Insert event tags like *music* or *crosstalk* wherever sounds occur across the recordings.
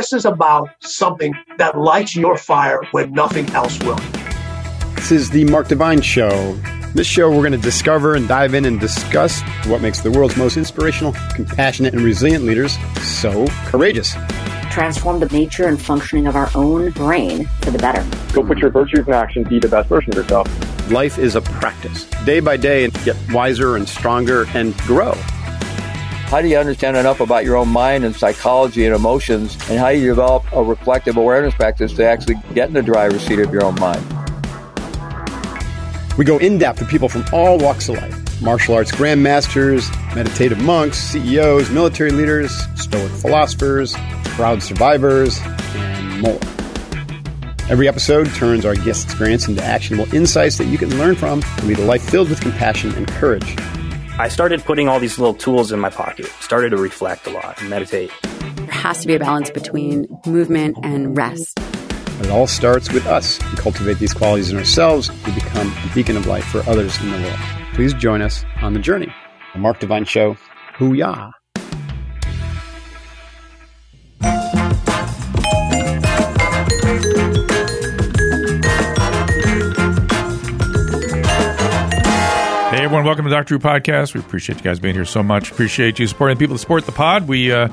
This is about something that lights your fire when nothing else will. This is the Mark Divine Show. This show, we're going to discover and dive in and discuss what makes the world's most inspirational, compassionate, and resilient leaders so courageous. Transform the nature and functioning of our own brain for the better. Go put your virtues in action, be the best version of yourself. Life is a practice, day by day, and get wiser and stronger and grow. How do you understand enough about your own mind and psychology and emotions, and how you develop a reflective awareness practice to actually get in the driver's seat of your own mind? We go in depth with people from all walks of life martial arts grandmasters, meditative monks, CEOs, military leaders, stoic philosophers, proud survivors, and more. Every episode turns our guest experience into actionable insights that you can learn from to lead a life filled with compassion and courage. I started putting all these little tools in my pocket, started to reflect a lot and meditate. There has to be a balance between movement and rest. It all starts with us. We cultivate these qualities in ourselves. We become a beacon of light for others in the world. Please join us on the journey. The Mark Divine Show. Hoo-yah. Everyone, welcome to Doctor Drew Podcast. We appreciate you guys being here so much. Appreciate you supporting the people that support the pod. We uh,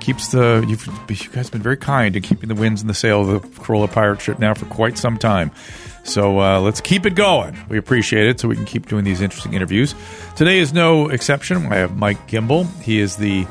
keeps the you've you guys been very kind in keeping the winds and the sail of the Carolla pirate ship now for quite some time. So uh, let's keep it going. We appreciate it, so we can keep doing these interesting interviews. Today is no exception. I have Mike Gimbel. He is the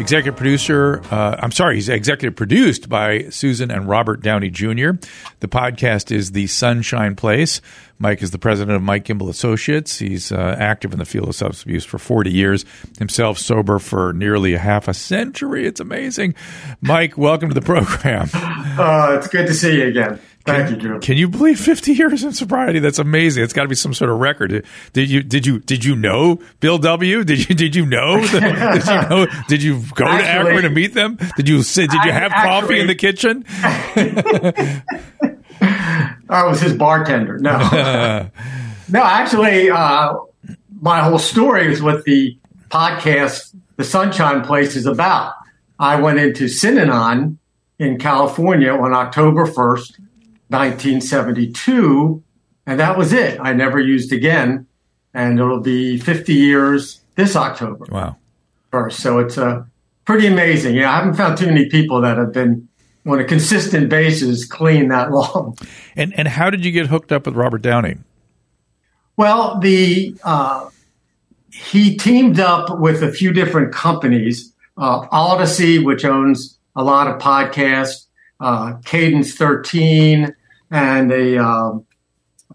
executive producer. Uh, I'm sorry, he's executive produced by Susan and Robert Downey Jr. The podcast is The Sunshine Place. Mike is the president of Mike Gimbel Associates. He's uh, active in the field of substance abuse for 40 years, himself sober for nearly a half a century. It's amazing. Mike, welcome to the program. *laughs* Uh, it's good to see you again. Thank can, you, Drew. Can you believe 50 years in sobriety? That's amazing. It's got to be some sort of record. Did you did you did you know Bill W? Did you did you know? *laughs* The, did you know? Did you go actually, to Akron to meet them? Did you say? Did you have coffee in the kitchen? *laughs* I was his bartender. No, *laughs* no. Actually, uh, my whole story is what the podcast, The Sunshine Place, is about. I went into Synanon in California on October first, 1972, and that was it. I never used again, and it'll be 50 years this October. Wow. First, so it's uh, pretty amazing. Yeah, I haven't found too many people that have been on a consistent basis clean that *laughs* long. And and how did you get hooked up with Robert Downey? Well, the uh, he teamed up with a few different companies, uh, Audacy, which owns a lot of podcasts, uh, Cadence 13, and a um,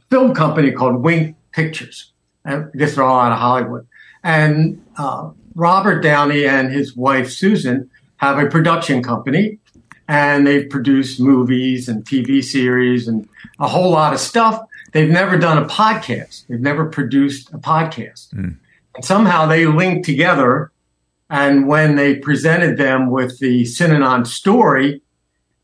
film company called Wink Pictures. I guess they're all out of Hollywood. And uh, Robert Downey and his wife Susan have a production company, and they've produced movies and TV series and a whole lot of stuff. They've never done a podcast. They've never produced a podcast. Mm. And somehow they linked together. And when they presented them with the Synanon story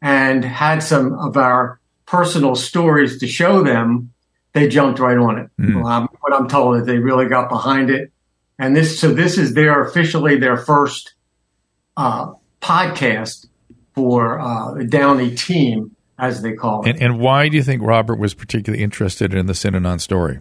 and had some of our personal stories to show them, they jumped right on it. Mm. Well, I'm, what I'm told is they really got behind it. And this, so this is their officially their first uh, podcast for uh, the Downey team, as they call it. And, and, why do you think Robert was particularly interested in the Synanon story?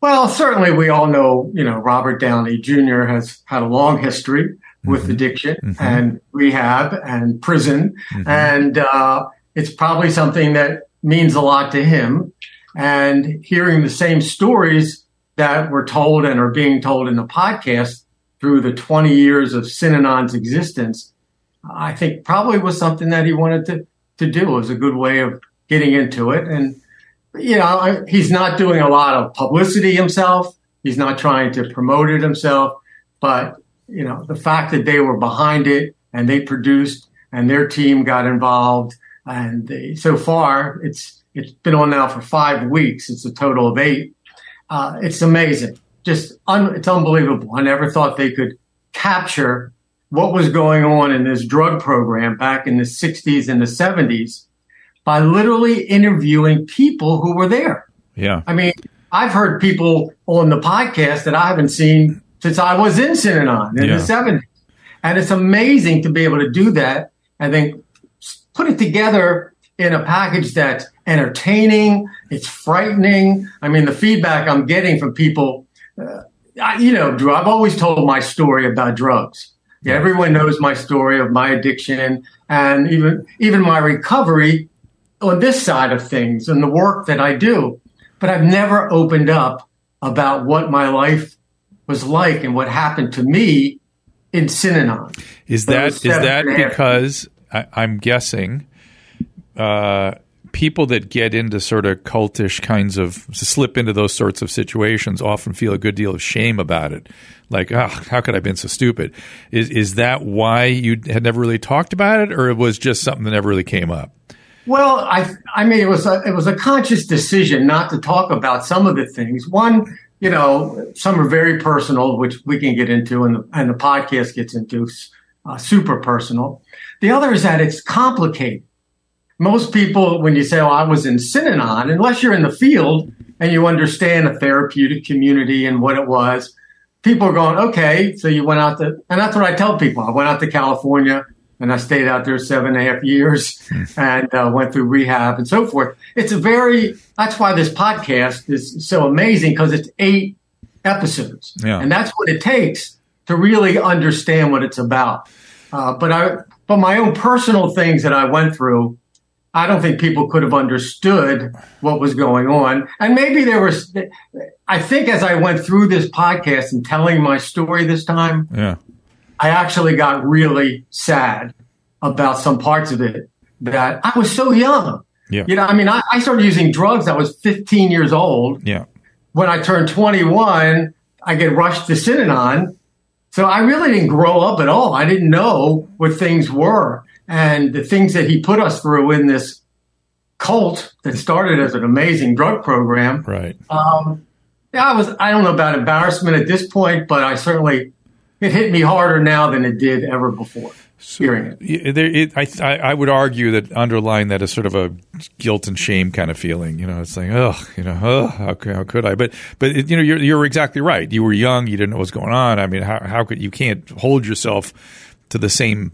Well, certainly we all know, you know, Robert Downey Jr. has had a long history with mm-hmm. addiction mm-hmm. and rehab and prison. Mm-hmm. And uh, it's probably something that means a lot to him. And hearing the same stories that were told and are being told in the podcast through the 20 years of Synanon's existence I think probably was something that he wanted to, to do. It was a good way of getting into it. And, you know, he's not doing a lot of publicity himself. He's not trying to promote it himself. But, you know, the fact that they were behind it and they produced and their team got involved and they, so far it's, it's been on now for five weeks. It's a total of eight. Uh, it's amazing. Just, un, it's unbelievable. I never thought they could capture what was going on in this drug program back in the 60s and the 70s by literally interviewing people who were there. Yeah. I mean, I've heard people on the podcast that I haven't seen since I was in Synanon in yeah. the 70s. And it's amazing to be able to do that and then put it together in a package that's entertaining, it's frightening. I mean, the feedback I'm getting from people, uh, I, you know, Drew, I've always told my story about drugs. Yeah, everyone knows my story of my addiction and even even my recovery on this side of things and the work that I do. But I've never opened up about what my life was like and what happened to me in Synanon. Is that is that because I, I'm guessing uh, people that get into sort of cultish kinds of slip into those sorts of situations often feel a good deal of shame about it. Like, oh, how could I have been so stupid? Is is that why you had never really talked about it, or it was just something that never really came up? Well, I I mean it was a it was a conscious decision not to talk about some of the things. One, you know, some are very personal, which we can get into, and the, and the podcast gets into uh, super personal. The other is that it's complicated most people, when you say, "Oh, I was in Synanon," unless you're in the field and you understand a therapeutic community and what it was, people are going, "Okay, so you went out to," and that's what I tell people. I went out to California and I stayed out there seven and a half years hmm. and uh, went through rehab and so forth. It's a very that's why this podcast is so amazing because it's eight episodes, yeah. and that's what it takes to really understand what it's about. Uh, but I, but my own personal things that I went through I don't think people could have understood what was going on. And maybe there was, I think as I went through this podcast and telling my story this time, yeah. I actually got really sad about some parts of it that I was so young. Yeah. You know, I mean, I, I started using drugs. I was 15 years old. Yeah. When I turned 21, I get rushed to Synanon. So I really didn't grow up at all. I didn't know what things were and the things that he put us through in this cult that started as an amazing drug program. Right. Um, yeah, I was. I don't know about embarrassment at this point, but I certainly it hit me harder now than it did ever before. So, hearing it. There, it I, I would argue that underlying that is sort of a guilt and shame kind of feeling. You know, it's like, oh, you know, oh, how, how could I? But, but you know, you're, you're exactly right. You were young. You didn't know what's going on. I mean, how, how could you can't hold yourself to the same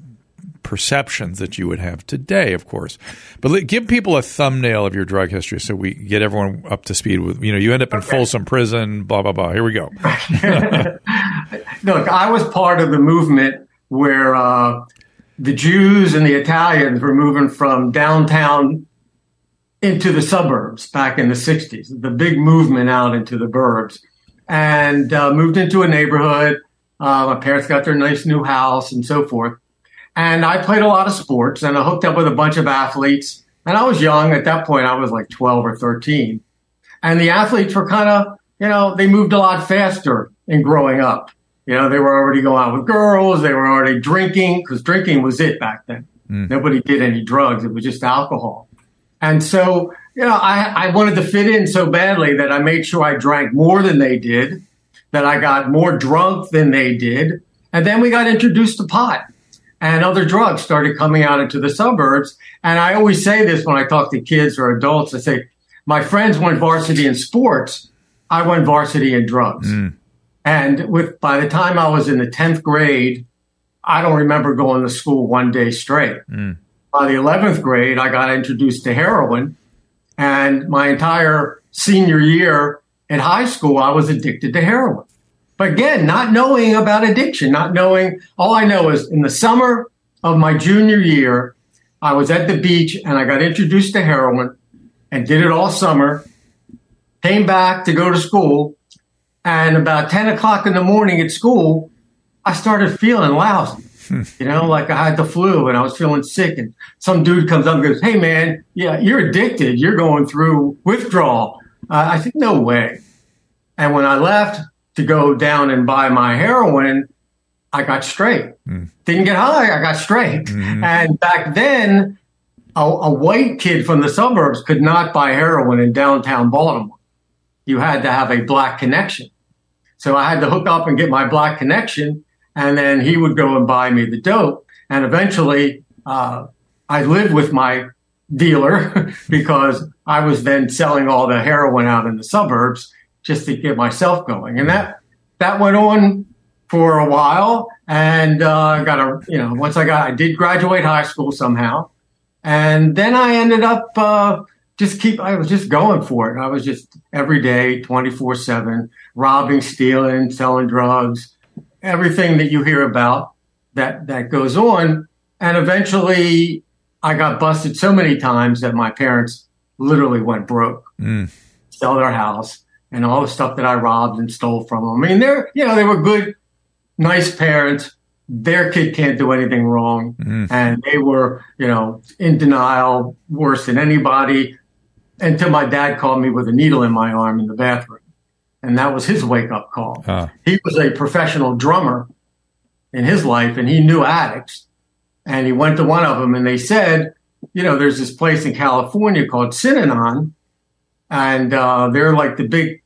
perceptions that you would have today, of course. But give people a thumbnail of your drug history so we get everyone up to speed with, you know, you end up in okay. Folsom Prison, blah, blah, blah. Here we go. *laughs* Look, I was part of the movement where uh, the Jews and the Italians were moving from downtown into the suburbs back in the 60s, the big movement out into the burbs, and uh, moved into a neighborhood. Uh, my parents got their nice new house and so forth. And I played a lot of sports and I hooked up with a bunch of athletes. And I was young at that point. I was like 12 or 13. And the athletes were kind of, you know, they moved a lot faster in growing up. You know, they were already going out with girls. They were already drinking because drinking was it back then. Mm. Nobody did any drugs. It was just alcohol. And so, you know, I, I wanted to fit in so badly that I made sure I drank more than they did, that I got more drunk than they did. And then we got introduced to pot and other drugs started coming out into the suburbs. And I always say this when I talk to kids or adults. I say, my friends went varsity in sports. I went varsity in drugs. Mm. And with, by the time I was in the 10th grade, I don't remember going to school one day straight. Mm. By the 11th grade, I got introduced to heroin. And my entire senior year in high school, I was addicted to heroin. But again, not knowing about addiction, not knowing, all I know is in the summer of my junior year, I was at the beach and I got introduced to heroin and did it all summer. Came back to go to school. And about 10 o'clock in the morning at school, I started feeling lousy. Hmm. You know, like I had the flu and I was feeling sick. And some dude comes up and goes, Hey, man, yeah, you're addicted. You're going through withdrawal. Uh, I said, No way. And when I left, to go down and buy my heroin, I got straight. Mm. Didn't get high, I got straight. Mm-hmm. And back then, a, a, white kid from the suburbs could not buy heroin in downtown Baltimore. You had to have a black connection. So I had to hook up and get my black connection, and then he would go and buy me the dope. And eventually, uh, I lived with my dealer *laughs* because I was then selling all the heroin out in the suburbs just to get myself going. And that, that went on for a while. And, uh, got a, you know, once I got, I did graduate high school somehow. And then I ended up uh, just keep. I was just going for it. I was just every day, twenty four seven, robbing, stealing, selling drugs, everything that you hear about that that goes on. And eventually, I got busted so many times that my parents literally went broke, Mm. sell their house, and all the stuff that I robbed and stole from them. I mean, they're you know they were good, nice parents. Their kid can't do anything wrong, Mm. and they were you know in denial, worse than anybody. Until my dad called me with a needle in my arm in the bathroom, and that was his wake up call Ah. he was a professional drummer in his life and he knew addicts. And he went to one of them and they said, you know, there's this place in California called Synanon and uh, they're like the big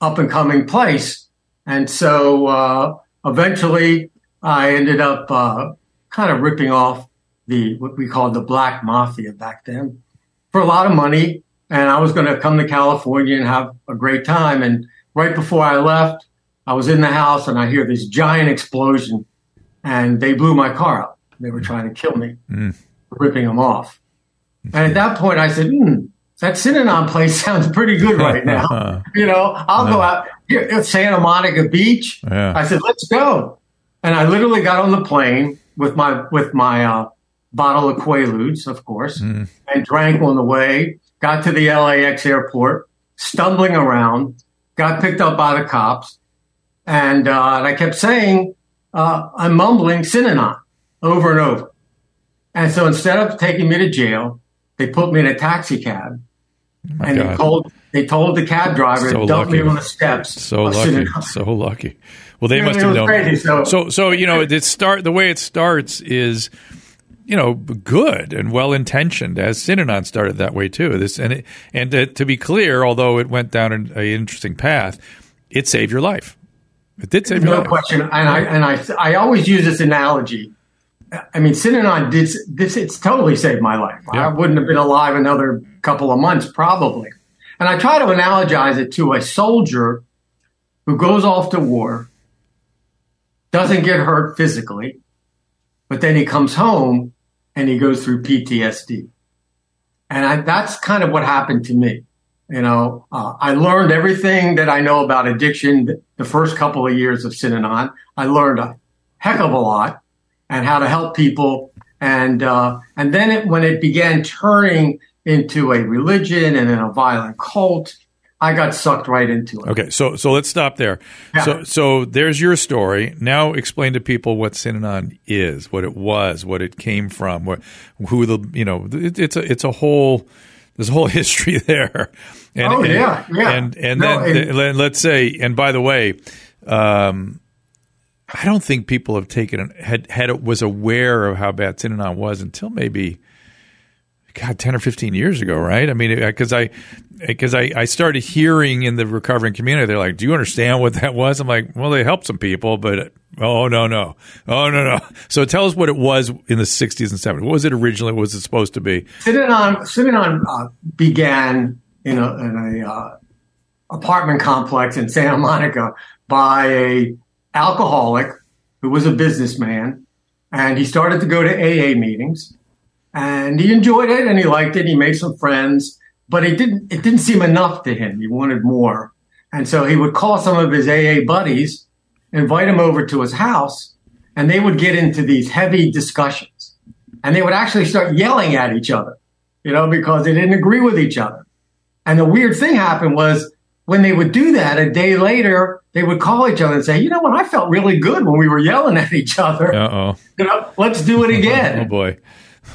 up and coming place. And so uh, eventually I ended up uh, kind of ripping off the what we called the black mafia back then for a lot of money. And I was going to come to California and have a great time. And right before I left, I was in the house and I hear this giant explosion and they blew my car up. They were trying to kill me, Mm. ripping them off. And at that point I said, hmm, that Synanon place *laughs* sounds pretty good right now. *laughs* you know, I'll go out here at Santa Monica Beach. Yeah. I said, let's go. And I literally got on the plane with my, with my, uh, bottle of Quaaludes, of course, Mm. and drank on the way, got to the LAX airport, stumbling around, got picked up by the cops. And, uh, and I kept saying, uh, I'm mumbling Synanon over and over. And so instead of taking me to jail, they put me in a taxi cab My and they God. told, they told the cab driver So to dump lucky. me on the steps. So lucky, so lucky. Well, they must have known. crazy, so- so, so you know, it start the way it starts is, you know, good and well intentioned. As Synanon started that way too. This and it, and to, to be clear, although it went down an, an interesting path, it saved your life. It did save your life. no question. And I and I I always use this analogy. I mean, Synanon did this. It's totally saved my life. Yeah. I wouldn't have been alive another couple of months probably. And I try to analogize it to a soldier who goes off to war, doesn't get hurt physically, but then he comes home and he goes through PTSD. And I, that's kind of what happened to me. You know, uh, I learned everything that I know about addiction the first couple of years of Synanon. I learned a heck of a lot and how to help people. And, uh, and then it, when it began turning into a religion and then a violent cult, I got sucked right into it. Okay, so so let's stop there. Yeah. So so there's your story. Now explain to people what Synanon is, what it was, what it came from, what who the you know it, it's a it's a whole there's a whole *laughs* history there. And, Oh, and, yeah, yeah. And and No, then and- let- let's say and by the way, um, I don't think people have taken had had was aware of how bad Synanon was until maybe God, 10 or 15 years ago, right? I mean, because I, because I, I started hearing in the recovering community, they're like, do you understand what that was? I'm like, well, they helped some people, but oh, no, no. Oh, no, no. So tell us what it was in the 60s and 70s. What was it originally? What was it supposed to be? Synanon, Synanon uh, began in a, in a uh, apartment complex in Santa Monica by a alcoholic who was a businessman, and he started to go to AA meetings, and he enjoyed it and he liked it. He made some friends, but it didn't it didn't seem enough to him. He wanted more, and so he would call some of his AA buddies, invite them over to his house, and they would get into these heavy discussions, and they would actually start yelling at each other, you know, because they didn't agree with each other. And the weird thing happened was when they would do that, a day later, they would call each other and say, you know what, I felt really good when we were yelling at each other. Uh oh. *laughs* You know, let's do it *laughs* again." Oh boy.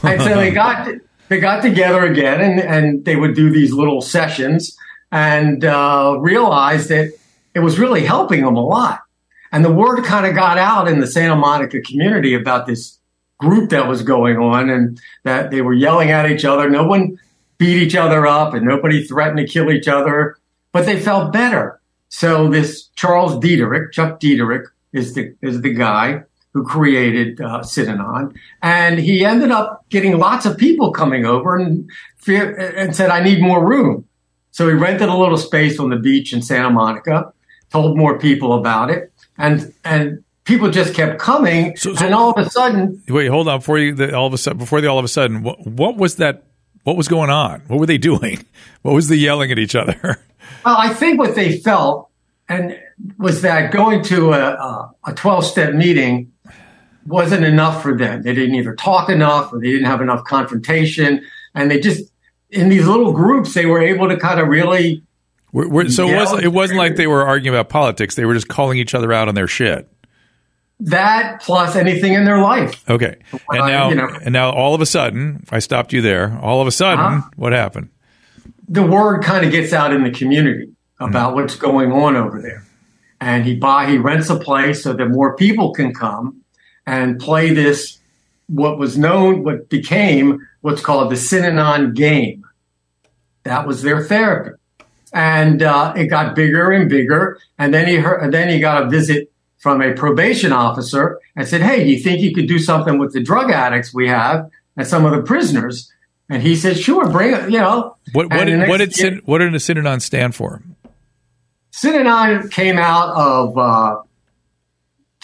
And so they *laughs* got they got together again and, and they would do these little sessions and uh, realized that it was really helping them a lot. And the word kind of got out in the Santa Monica community about this group that was going on and that they were yelling at each other. No one beat each other up and nobody threatened to kill each other, but they felt better. So this Charles Dederich, Chuck Dederich is the, is the guy who created uh, Synanon. And he ended up getting lots of people coming over and, fear, and said, I need more room. So he rented a little space on the beach in Santa Monica, told more people about it. And, and people just kept coming, So- so- and all of a sudden, Wait, hold on. Before you, the, all of a sudden, before the all of a sudden, what, what was that? What was going on? What were they *laughs* doing? What was the yelling at each other? *laughs* well, I think what they felt and was that going to a a twelve step meeting wasn't enough for them. They didn't either talk enough or they didn't have enough confrontation, and they just in these little groups they were able to kind of really We're, we're, so it wasn't, it wasn't like they were arguing about politics. They were just calling each other out on their shit. that plus anything in their life. Okay, and Uh, now you know. and now all of a sudden, I stopped you there. All of a sudden, Uh-huh. what happened? the word kind of gets out in the community about Mm-hmm. what's going on over there. And he buy he rents a place so that more people can come and play this what was known what became what's called the Synanon game. That was their therapy. And uh, it got bigger and bigger. And then he heard, and then he got a visit from a probation officer and said, Hey, do you think you could do something with the drug addicts we have and some of the prisoners? And he said, Sure, bring it, you know. What what did, what did year- what did a Synanon stand for? Synanon came out of uh,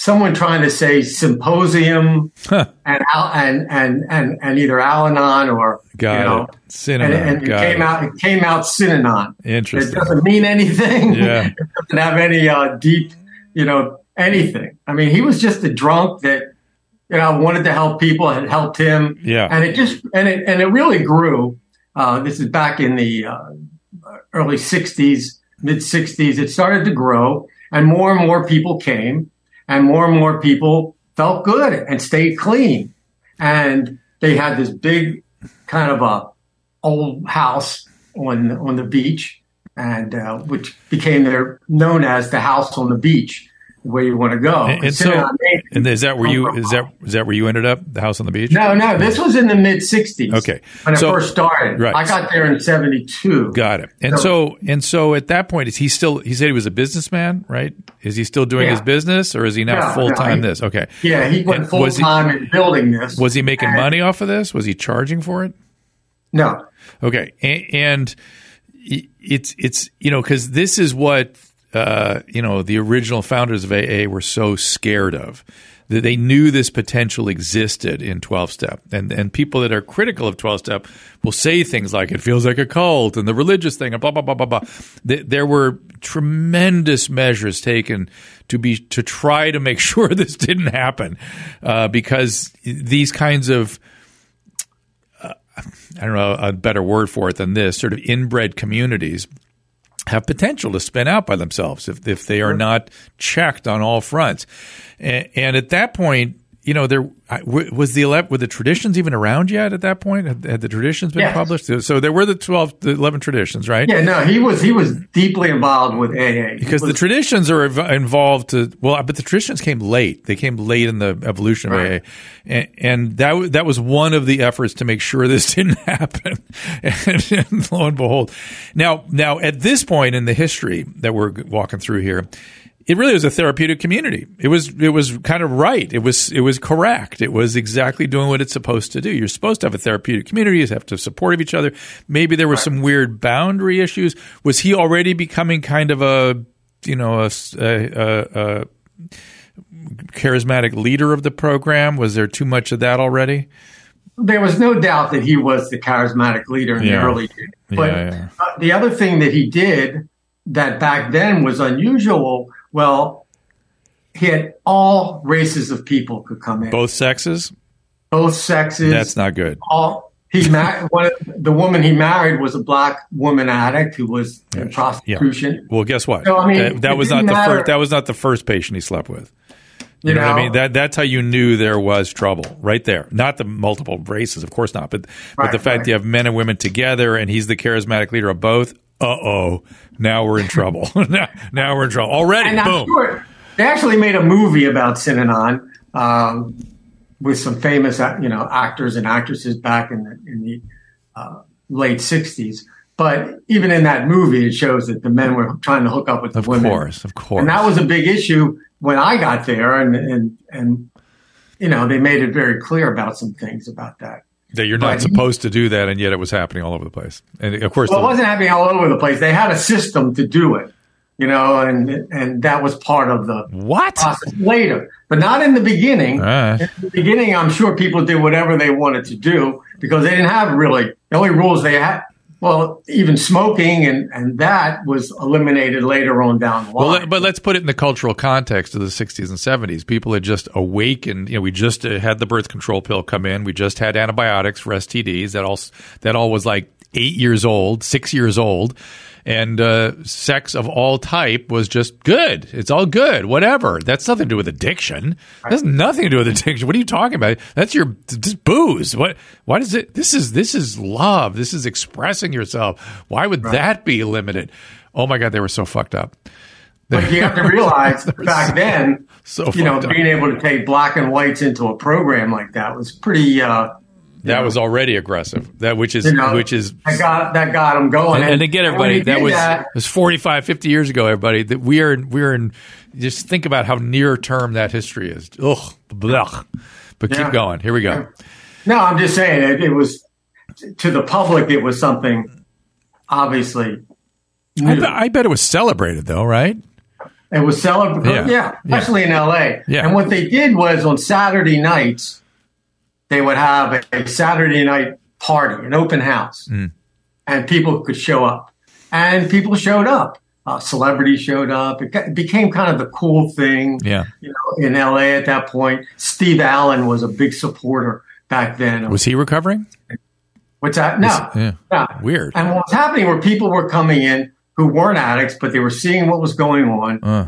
someone trying to say symposium Huh. and and and and and either Al-Anon or Got you know, it. Synonon. and, and it Got came it. out it came out Synanon. Interesting. It doesn't mean anything. Yeah. *laughs* it doesn't have any uh, deep, you know, anything. I mean, he was just a drunk that you know wanted to help people and helped him. Yeah. and it just and it and it really grew. Uh, this is back in the uh, early '60s, mid '60s. It started to grow, and more and more people came, and more and more people felt good and stayed clean, and they had this big kind of a old house on on the beach, and uh, which became their known as the house on the beach, where you want to go. And, and so, and is that where you is that is that where you ended up? The house on the beach? no, no, this was in the mid '60s. Okay. when So- I first started, Right. I got there in '72. Got it. And so and so at that point, is he still? He said he was a businessman, right? Is he still doing Yeah. his business, or is he now No, full time? no, this okay. Yeah, he went full time in building this. Was he making And- money off of this? Was he charging for it? No, Okay, and it's it's you know because this is what uh, you know the original founders of AA were so scared of that they knew this potential existed in 12 step. And and people that are critical of 12 step will say things like it feels like a cult and the religious thing and blah blah blah blah blah. Th- there were tremendous measures taken to be to try to make *laughs* sure this didn't happen uh, because these kinds of I don't know a better word for it than this, sort of inbred communities have potential to spin out by themselves if, if they are not checked on all fronts. And, and at that point, you know, there was the ele- were the traditions even around yet at that point? Had, had the traditions been Yes. published? So there were the twelve, the eleven traditions, right? yeah, no, he was he was deeply involved with AA Because the traditions are involved to well, but the traditions came late. They came late in the evolution of Right. AA, and, and that that was one of the efforts to make sure this *laughs* didn't happen. And, and lo and behold, now now at this point in the history that we're walking through here, it really was a therapeutic community. It was it was kind of right. It was it was correct. It was exactly doing what it's supposed to do. You're supposed to have a therapeutic community. You have to support of each other. Maybe there were some weird boundary issues. Was he already becoming kind of a you know a, a- a- a charismatic leader of the program? Was there too much of that already? there was no doubt that he was the charismatic leader in Yeah. the early days. But Yeah, yeah. Uh, the other thing that he did that back then was unusual. Well, he had all races of people could come in, Both sexes? both sexes. That's not good. all he married. One of, the woman he married was a black woman addict who was in prostitution. Well, guess what? So, I mean, that, that was not the matter. first. That was not the first patient he slept with. You, You know, what I mean? That that's how you knew there was trouble right there. Not the multiple races, of course not, but but the fact right. you have men and women together, and he's the charismatic leader of both. Uh oh, now we're in trouble. *laughs* now, now we're in trouble already. And Boom. sure they actually made a movie about Synanon um, with some famous, uh, you know, actors and actresses back in the in the uh, late '60s. But even in that movie, it shows that the men were trying to hook up with the Of women. course, of course. And that was a big issue when I got there, and and and you know they made it very clear about some things about that. That you're not but- supposed to do that, and yet it was happening all over the place. And of course, Well, it wasn't happening all over the place. They had a system to do it. you know, and and that was part of the what process later, but not in the beginning. Uh. In the beginning, I'm sure people did whatever they wanted to do because they didn't have really the only rules they had. Well, even smoking and, and that was eliminated later on down the line. Well, but let's put it in the cultural context of the 60s and 70s. People had just awakened. You know, we just uh, had the birth control pill come in. We just had antibiotics for STDs. That all that all was like eight years old, six years old, and uh, sex of all type was just good. It's all good, whatever. That's nothing to do with addiction. That's nothing to do with addiction. What are you talking about? That's your just booze. What? Why does it? This is this is love. This is expressing yourself. Why would that be limited? Oh my God, they were so fucked up. But you have to realize *laughs* back then, So you know, up. being able to take black and whites into a program like that was pretty. Uh, That was already aggressive. That which is you know, which is that got that got them going. and, and again, everybody, he that was that, was 45, 50 years ago. Everybody, that we are we are in. Just think about how near term that history is. Ugh, blech. But Yeah. keep going. Here we go. No, I'm just saying it, it was to the public. It was something obviously I, bet, I bet it was celebrated though, right? It was celebrated, Yeah. yeah, especially in L.A. Yeah. And what they did was on Saturday nights, they would have a, Saturday night party, an open house, Mm. and people could show up. And people showed up. Uh, celebrities showed up. It, became kind of the cool thing, Yeah. you know, in L.A. at that point. Steve Allen was a big supporter back then. Was he recovering? What's that? No, Yeah. no. Weird. And what was happening were people were coming in who weren't addicts, but they were seeing what was going on. Uh,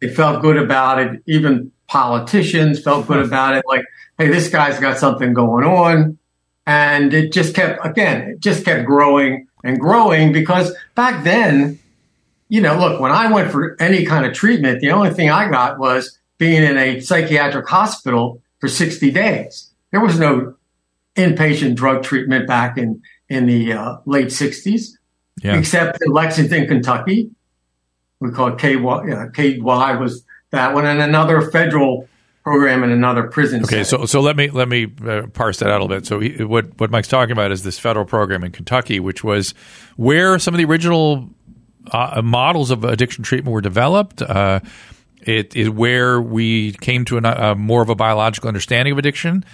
They felt good about it. Even politicians felt good *laughs* about it. Like, hey, this guy's got something going on. And it just kept, again, it just kept growing and growing because back then, you know, look, when I went for any kind of treatment, the only thing I got was being in a psychiatric hospital for 60 days. There was no inpatient drug treatment back in, in the uh, late 60s yeah. except in Lexington, Kentucky. We call it KY. Yeah, KY was that one, and another federal program in another prison. Okay, setting. so so let me let me uh, parse that out a little bit. So he, what what Mike's talking about is this federal program in Kentucky, which was where some of the original uh, models of addiction treatment were developed. Uh, it is where we came to a, uh, more of a biological understanding of addiction.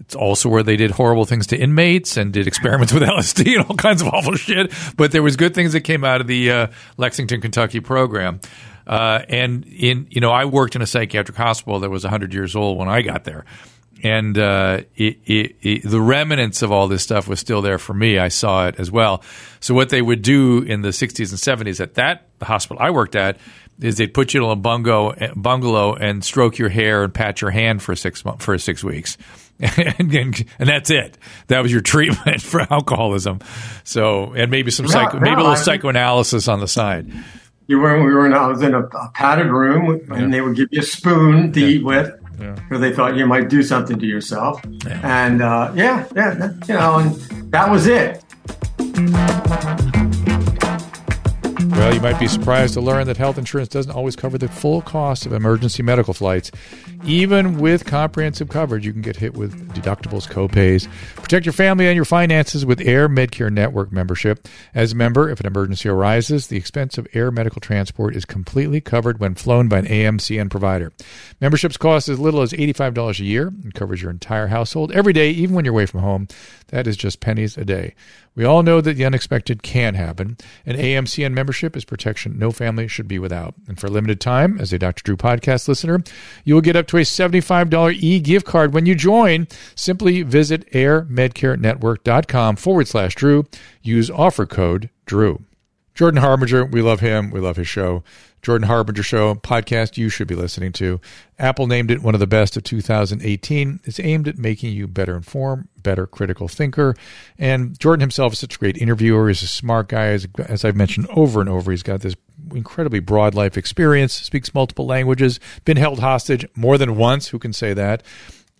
It's also where they did horrible things to inmates and did experiments with *laughs* LSD and all kinds of awful shit. But there was good things that came out of the uh, Lexington, Kentucky program. Uh, and in you know, I worked in a psychiatric hospital that was 100 years old when I got there, and uh, it, it, it, the remnants of all this stuff was still there for me. I saw it as well. So what they would do in the 60s and 70s at that the hospital I worked at is they'd put you in a bungalow, bungalow and stroke your hair and pat your hand for six months for six weeks. *laughs* and, and, and that's it. That was your treatment *laughs* for alcoholism. So, and maybe some psycho, maybe a little psychoanalysis on the side. You were, we were in, I was in a, a padded room, and they would give you a spoon to eat with. Because they thought you might do something to yourself, and uh, yeah, yeah, that- you know, and that was it. Well, you might be surprised to learn that health insurance doesn't always cover the full cost of emergency medical flights. Even with comprehensive coverage, you can get hit with deductibles, copays. Protect your family and your finances with AirMedCare Network membership. As a member, if an emergency arises, the expense of air medical transport is completely covered when flown by an AMCN provider. Memberships cost as little as $85 a year and covers your entire household every day, even when you're away from home. That is just pennies a day. We all know that the unexpected can happen. An AMCN membership is protection no family should be without. And for a limited time, as a Dr. Drew podcast listener, you will get up to a $75 e gift card when you join. Simply visit airmedcarenetwork.com forward slash Drew. Use offer code Drew. Jordan Harbinger, we love him. We love his show. Jordan Harbinger Show podcast you should be listening to. Apple named it one of the best of 2018. It's aimed at making you better informed, better critical thinker. And Jordan himself is such a great interviewer. He's a smart guy, as, as I've mentioned over and over. He's got this incredibly broad life experience, speaks multiple languages, been held hostage more than once. Who can say that?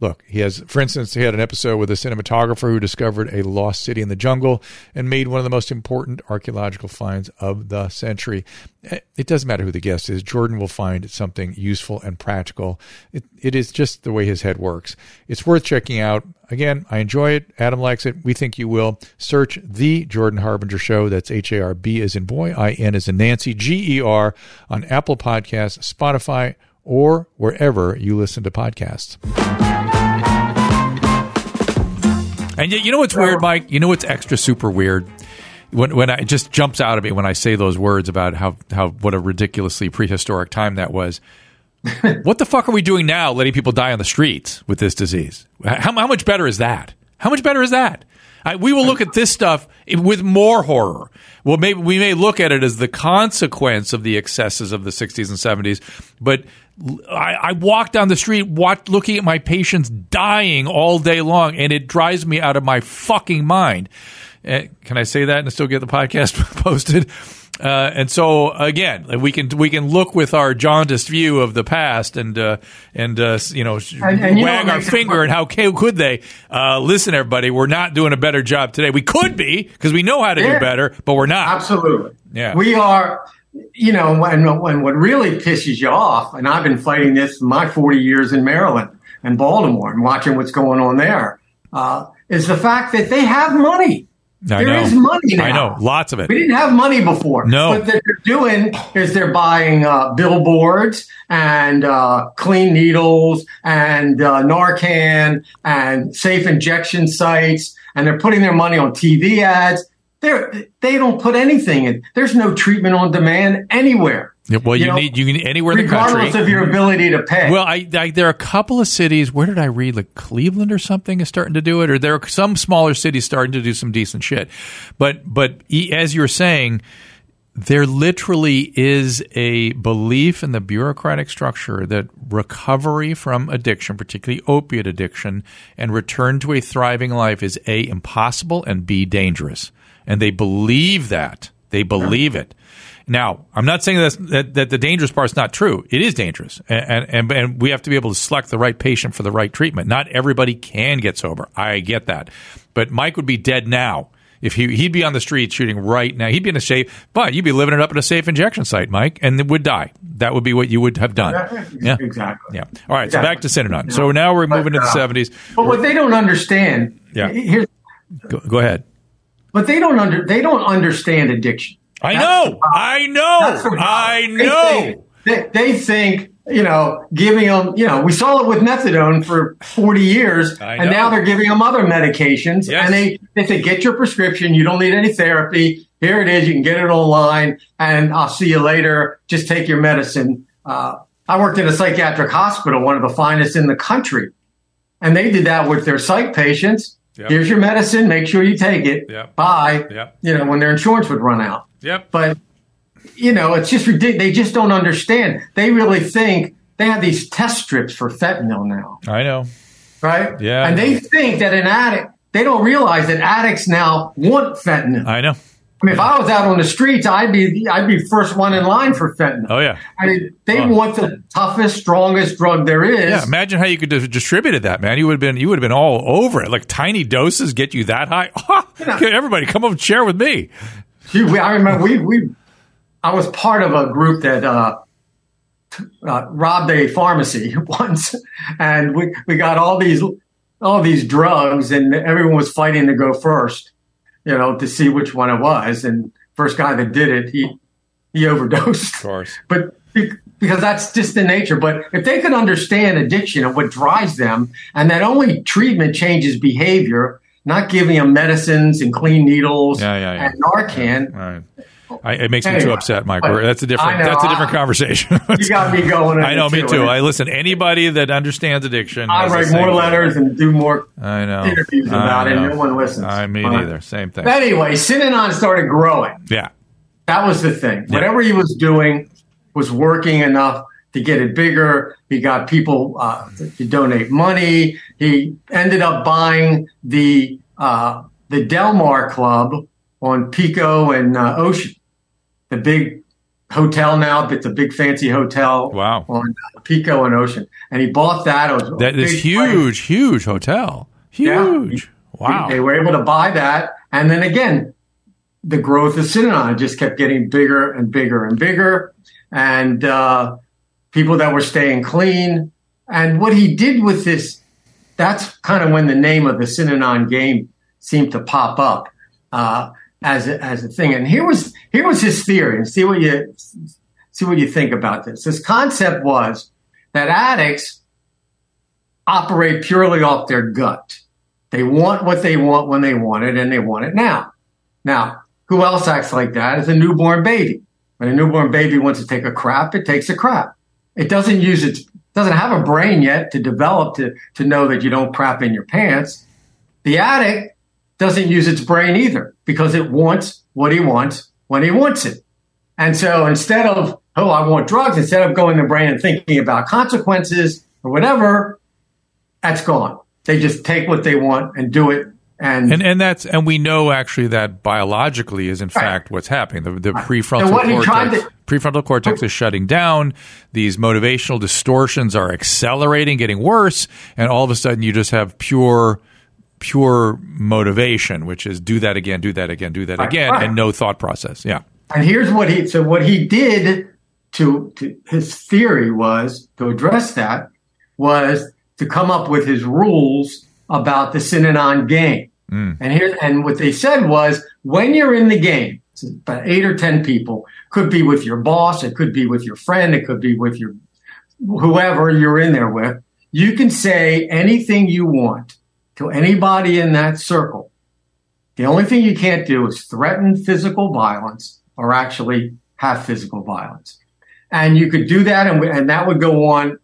Look, he has, for instance, he had an episode with a cinematographer who discovered a lost city in the jungle and made one of the most important archaeological finds of the century. Eh, it doesn't matter who the guest is. Jordan will find something useful and practical. It, it is just the way his head works. It's worth checking out. Again, I enjoy it. Adam likes it. We think you will. Search The Jordan Harbinger Show. That's H A R B as in boy, I N as in Nancy, G E R on Apple Podcasts, Spotify, or wherever you listen to podcasts. And you know what's weird, Mike? You know what's extra super weird? When when I, it just jumps out at me when I say those words about how how what a ridiculously prehistoric time that was. *laughs* what the fuck are we doing now, letting people die on the streets with this disease? How, how much better is that? How much better is that? I, we will look at this stuff with more horror. Well, maybe we may look at it as the consequence of the excesses of the 60s and 70s, but I, I walk down the street watch, looking at my patients dying all day long, and it drives me out of my fucking mind. Uh, can I say that and still get the podcast *laughs* posted? Uh, and so again, we can we can look with our jaundiced view of the past and uh, and uh, you know and, and wag you know, our *laughs* finger and how could they? Uh, listen, everybody, we're not doing a better job today. We could be because we know how to yeah. do better, but we're not. Absolutely. Yeah, we are you know, when, when what really pisses you off, and I've been fighting this my 40 years in Maryland and Baltimore and watching what's going on there, uh, is the fact that they have money. I there know. is money now. I know, lots of it. We didn't have money before. No. What they're doing is they're buying uh, billboards and uh, clean needles and uh, Narcan and safe injection sites, and they're putting their money on TV ads they're, they don't put anything in. There's no treatment on demand anywhere. Yeah, well, you, you know, need you can anywhere in the country, regardless of your ability to pay. Well, I, I, there are a couple of cities. Where did I read? Like Cleveland or something is starting to do it, or there are some smaller cities starting to do some decent shit. But but as you're saying, there literally is a belief in the bureaucratic structure that recovery from addiction, particularly opiate addiction, and return to a thriving life is a impossible and b dangerous and they believe that. They believe it. Now, I'm not saying that, that the dangerous part is not true. It is dangerous, and, and and we have to be able to select the right patient for the right treatment. Not everybody can get sober. I get that, but Mike would be dead now if he he'd be on the street shooting right now. He'd be in a safe, but you'd be living it up in a safe injection site, Mike, and would die. That would be what you would have done. Yeah, exactly. Yeah. All right. Exactly. So back to Synanon. So now we're moving but, to the 70s. Uh, but what they don't understand. Yeah. Here's, go, go ahead but they don't under they don't understand addiction. I know, I know, I know. They think, they, they think you know, giving them, you know, we saw it with methadone for 40 years, and now they're giving them other medications. Yes. And they, they say, get your prescription. You don't need any therapy. Here it is. You can get it online, and I'll see you later. Just take your medicine. Uh, I worked in a psychiatric hospital, one of the finest in the country. And they did that with their psych patients. Yep. Here's your medicine. Make sure you take it. Yep. Bye. Yep. You know, when their insurance would run out. Yep. But, you know, it's just ridiculous. They just don't understand. They really think they have these test strips for fentanyl now. I know. Right? Yeah. And they think that an addict, they don't realize that addicts now want fentanyl. I know. I mean, if I was out on the streets, I'd be I'd be first one in line for fentanyl. Oh yeah, I mean, they oh. want the toughest, strongest drug there is. Yeah, imagine how you could have distributed that, man. You would have been you would have been all over it. Like tiny doses get you that high. *laughs* You know, everybody, come up and share with me. Gee, I remember we we I was part of a group that uh, uh, robbed a pharmacy *laughs* once, and we we got all these all these drugs, and everyone was fighting to go first you know, to see which one it was. And first guy that did it, he he overdosed. Of course. *laughs* But because that's just the nature. But if they could understand addiction and what drives them, and that only treatment changes behavior, not giving them medicines and clean needles yeah, yeah, yeah. and Narcan. Right. I, it makes anyway, me too upset, Mike. That's a different. Know, that's a different I, conversation. *laughs* you got me going. *laughs* I know, me too. I listen. Anybody that understands addiction, I write more letters and do more. I know interviews about it. No one listens. I me neither. Same thing. Anyway, Synanon started growing. Yeah, that was the thing. Yeah. Whatever he was doing was working enough to get it bigger. He got people uh, to donate money. He ended up buying the uh, the Del Mar Club on Pico and uh, Ocean the big hotel now. It's a big fancy hotel. Wow. On Pico and Ocean. And he bought that. It was that is huge, place. huge hotel. Huge. Yeah. Wow. They were able to buy that. And then again, the growth of Synanon just kept getting bigger and bigger and bigger. And uh, people that were staying clean. And what he did with this, that's kind of when the name of the Synanon game seemed to pop up uh, as a, as a thing. And here was here was his theory. And see what you see what you think about this. His concept was that addicts operate purely off their gut. They want what they want when they want it, and they want it now. Now, who else acts like that? Is a newborn baby. When a newborn baby wants to take a crap, it takes a crap. It doesn't use its doesn't have a brain yet to develop to, to know that you don't crap in your pants. The addict doesn't use its brain either because it wants what he wants when he wants it. And so instead of, oh, I want drugs, instead of going to the brain and thinking about consequences or whatever, that's gone. They just take what they want and do it and, and and that's and we know actually that biologically is in right. fact what's happening. The, the prefrontal cortex, to, prefrontal cortex is shutting down. These motivational distortions are accelerating, getting worse, and all of a sudden you just have pure pure motivation, which is do that again, do that again, do that again, and no thought process. Yeah. And here's what he so what he did to, to his theory was to address that was to come up with his rules about the Synanon game. Mm. And here, and what they said was when you're in the game, about eight or 10 people, could be with your boss, it could be with your friend, it could be with your whoever you're in there with. You can say anything you want to anybody in that circle. The only thing you can't do is threaten physical violence or actually have physical violence. And you could do that, and, and that would go on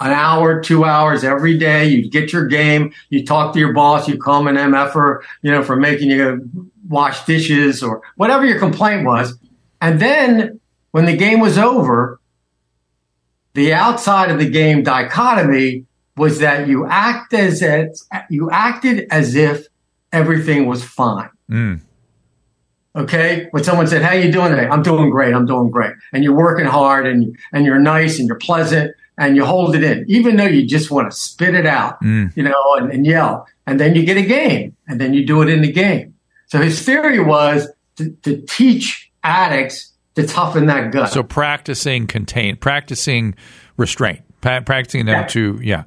an hour, two hours every day. You'd get your game. You talk to your boss. You call an MF for, you know, for making you wash dishes or whatever your complaint was. And then when the game was over, the outside of the game dichotomy was that you act as you acted as if everything was fine. Mm. Okay. When someone said, How you doing today? I'm doing great. I'm doing great. And you're working hard and, and you're nice and you're pleasant and you hold it in, even though you just want to spit it out, mm. you know, and, and, yell. And then you get a game and then you do it in the game. So his theory was to, to teach addicts to toughen that gut. So practicing contain, practicing restraint, practicing them yeah. to, yeah.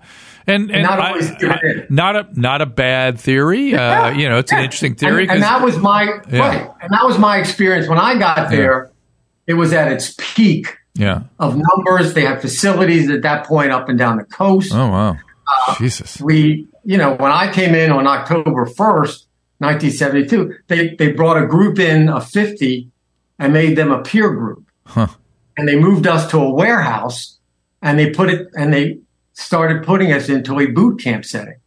And, and, not always I, I, not a not a bad theory. Yeah. Uh, you know, it's yeah. an interesting theory. And, and that was my right. And that was my experience when I got there. It was at its peak yeah. of numbers. They have facilities at that point up and down the coast. Oh wow, uh, Jesus! We, you know, when I came in on October first, nineteen seventy two, they they brought a group in of fifty and made them a peer group, huh. and they moved us to a warehouse and they put it and they started putting us into a boot camp setting.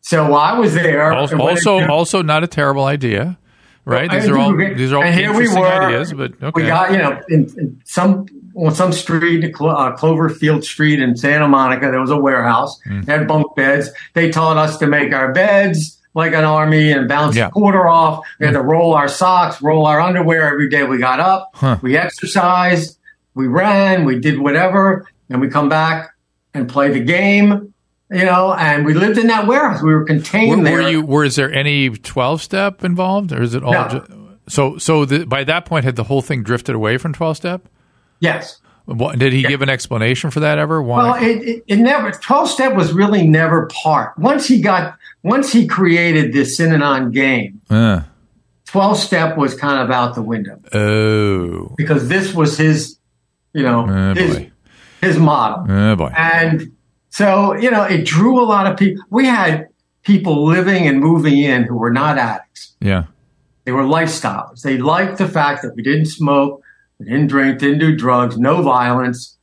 So I was there. Also, also, also not a terrible idea right? These are all these are all and here we were, ideas, but okay. we got you know in, in some on some street, uh, Cloverfield Street in Santa Monica, there was a warehouse. Mm. They had bunk beds. They taught us to make our beds like an army and bounce yeah. the quarter off. We had to roll our socks, roll our underwear every day we got up. Huh. We exercised, we ran, we did whatever, and we come back and play the game you know, and we lived in that warehouse. We were contained were, there. Were you? Was there any twelve step involved, or is it all? No. Just, so, so the, by that point, had the whole thing drifted away from twelve step? Yes. What, did he give an explanation for that ever? Why? Well, it, it, it never. Twelve step was really never part. Once he got, once he created this Synanon game. Uh. 12 step was kind of out the window. Oh. Because this was his, you know, oh, his, his model. Oh, boy. And so, you know, it drew a lot of people. We had people living and moving in who were not addicts. Yeah. They were lifestyles. They liked the fact that we didn't smoke, we didn't drink, didn't do drugs, no violence.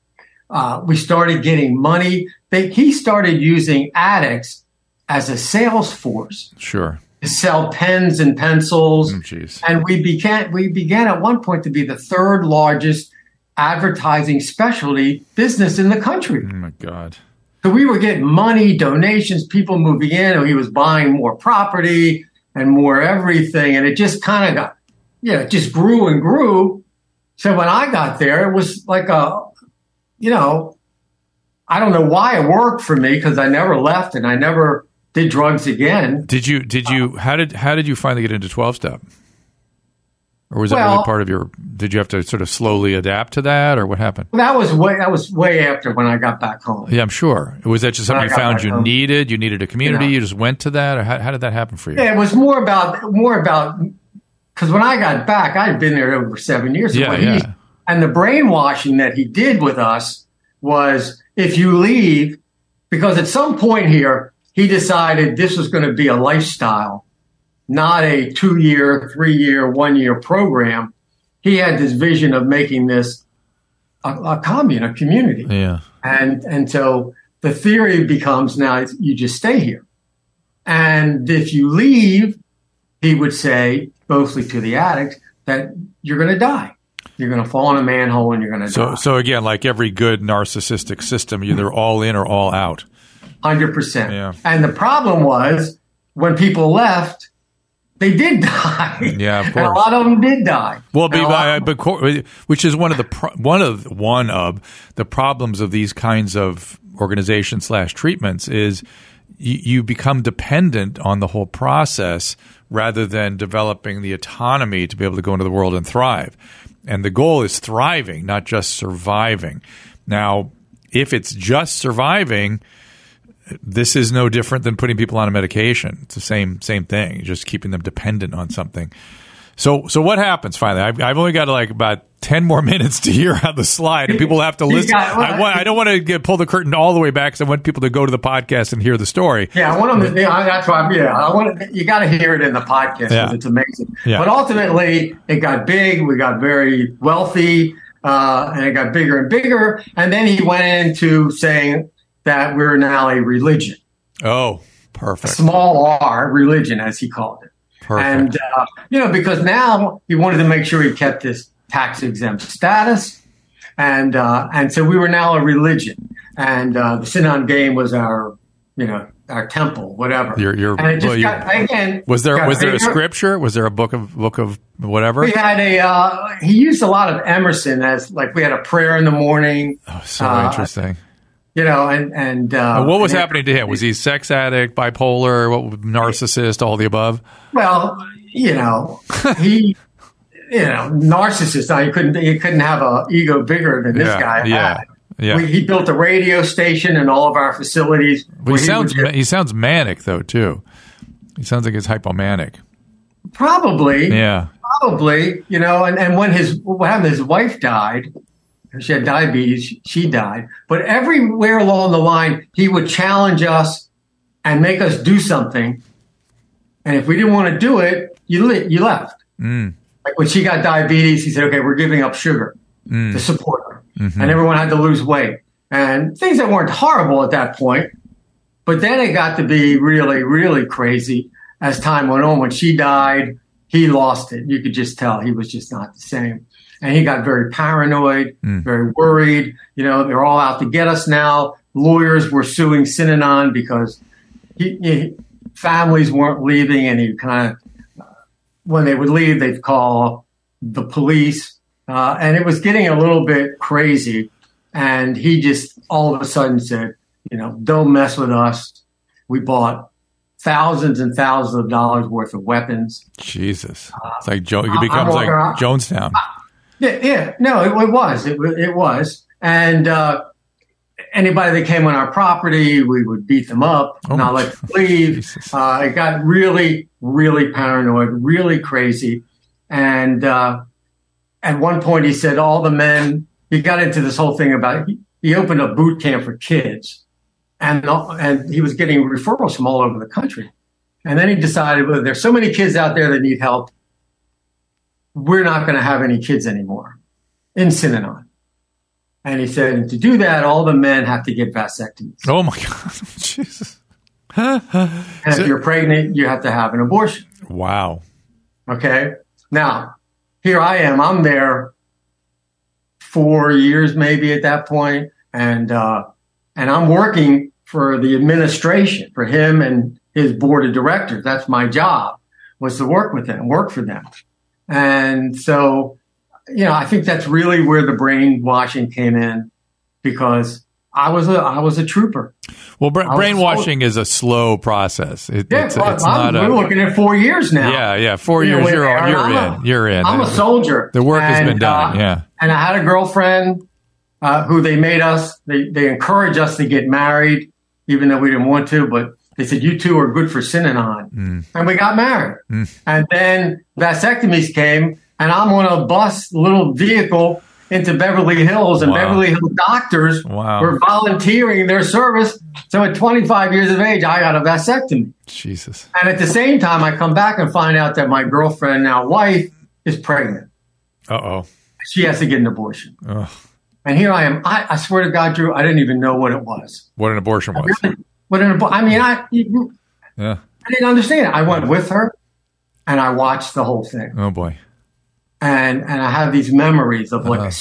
Uh, we started getting money. They, he started using addicts as a sales force. Sure. To sell pens and pencils. Oh, and we began, we began at one point to be the third largest advertising specialty business in the country. Oh my God. So we were getting money, donations, people moving in, and he was buying more property and more everything. And it just kind of got, yeah, it just grew and grew So when I got there, it was like a, you know, I don't know why it worked for me because I never left and I never did drugs again. Did you? Did you? How did? How did you finally get into twelve step? Or was that Well- really part of your? Did you have to sort of slowly adapt to that, or what happened? That was way that was way after when I got back home. Yeah, I'm sure. Was that just something you found you home. needed? You needed a community. Yeah. You just went to that, or how, how did that happen for you? Yeah, it was more about more about because when I got back, I had been there over seven years. Yeah, What he- yeah. And the brainwashing that he did with us was if you leave, because at some point here he decided this was going to be a lifestyle, not a two-year, three-year, one-year program. He had this vision of making this a, a commune, a community. Yeah. And and so the theory becomes now you just stay here. And if you leave, he would say, mostly to the addicts, that you're going to die. You're going to fall in a manhole and you're going to So, die. so again, like every good narcissistic system, you're mm-hmm. all in or all out. Hundred percent. Yeah. And the problem was when people left, they did die. Yeah, of *laughs* And a lot of them did die. Well, be, lot- uh, but, but which is one of the pro- one of one of the problems of these kinds of organizations slash treatments is you, you become dependent on the whole process rather than developing the autonomy to be able to go into the world and thrive. And the goal is thriving, not just surviving. Now, if it's just surviving, this is no different than putting people on a medication. It's the same same thing. Just keeping them dependent on something. So so what happens finally? I've, I've only got like about ten more *laughs* minutes to hear how the slide, and people have to *laughs* listen. got- I, want, I don't want to get, pull the curtain all the way back because I want people to go to the podcast and hear the story. Yeah, I want them to. That's why. Yeah, I want. You got to hear it in the podcast. Yeah. It's amazing. Yeah. But ultimately, it got big. We got very wealthy, uh, and it got bigger and bigger. And then he went into saying that we're now a religion, Oh, perfect. small R religion, as he called it. Perfect. And uh, you know, because now he wanted to make sure he kept this tax exempt status, and uh, and so we were now a religion, and uh, the Synanon game was our, you know, our temple, whatever. Your- your- and it just well, your- got again. was there was there a scripture? Was there a book of book of whatever? We had a. Uh, he used a lot of Emerson as like we had a prayer in the morning, Oh, so uh, interesting. You know, and and uh, And what was and- happening to him? Was he a sex addict, bipolar, what, narcissist, all the above? Well, you know, he, *laughs* you know, narcissist. Now he couldn't he couldn't have a ego bigger than this Yeah, guy. yeah, had. yeah. We, he built a radio station in all of our facilities. But he sounds get- he sounds manic though too. He sounds like he's hypomanic. probably, Yeah. probably, you know. And, and when his what happened, his wife died. She had diabetes. She died. But everywhere along the line, he would challenge us and make us do something. And if we didn't want to do it, you li- you left. Mm. Like when she got diabetes, he said, "Okay, we're giving up sugar to support her," Mm-hmm. and everyone had to lose weight and things that weren't horrible at that point. But then it got to be really, really crazy as time went on. When she died, he lost it. You could just tell he was just not the same. And he got very paranoid, very worried. You know, they're all out to get us now. Lawyers were suing Synanon because he, he, families weren't leaving and he kind of when they would leave, they'd call the police. Uh, and it was getting a little bit crazy. And he just all of a sudden said, you know, don't mess with us. We bought thousands and thousands of dollars worth of weapons. Jesus. It's like jo- it becomes like Jonestown. Yeah, yeah. No, it, it was. It, it was. And uh, anybody that came on our property, we would beat them up, Oh not let them *laughs* leave. Uh, it got really, really paranoid, really crazy. And uh, at one point, he said all the men. He got into this whole thing about he, he opened a boot camp for kids, and and he was getting referrals from all over the country. And then he decided, well, there's so many kids out there that need help. We're not going to have any kids anymore in Synanon. And he said, to do that, all the men have to get vasectomies. Oh my God. *laughs* Jesus. And if you're pregnant, you have to have an abortion. Wow. Okay. Now, here I am. I'm there four years maybe at that point, and uh, and I'm working for the administration for him and his board of directors. That's my job was to work with them, work for them, and so you know, I think that's really where the brainwashing came in because I was a I was a trooper. Well, bra- brainwashing is a slow process. It, yeah, it's, well, it's not we're a, looking at four years now. yeah, yeah. Four You know, years, you're, where- you're I'm in. a- you're in. I'm a soldier. The work has been done. uh, yeah. And I had a girlfriend uh, who they made us, they, they encouraged us to get married, even though we didn't want to, but they said, you two are good for Synanon. Mm. And we got married. And then vasectomies came, and I'm on a bus, little vehicle into Beverly Hills, and Wow. Beverly Hills doctors Wow. were volunteering their service. So at 25 years of age, I got a vasectomy. Jesus. And at the same time, I come back and find out that my girlfriend, now wife, is pregnant. Uh oh. She has to get an abortion. Ugh. And here I am. I, I swear to God, Drew, I didn't even know what it was. What an abortion was. What an abo- I mean, I, Yeah. I didn't understand it. I went with her and I watched the whole thing. Oh boy. And, and I have these memories of like, a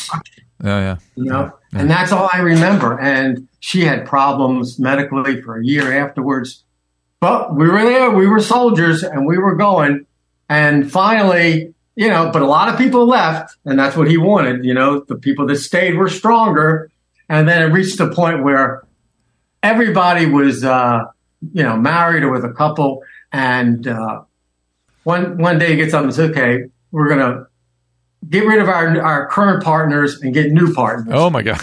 Yeah, yeah. you know, and that's all I remember. And she had problems medically for a year afterwards. But we were there. We were soldiers and we were going. And finally, you know, but a lot of people left and that's what he wanted. You know, the people that stayed were stronger. And then it reached a point where everybody was, uh, you know, married or with a couple. And, uh, one, one day he gets up and says, okay, we're going to get rid of our, our current partners and get new partners Oh my God.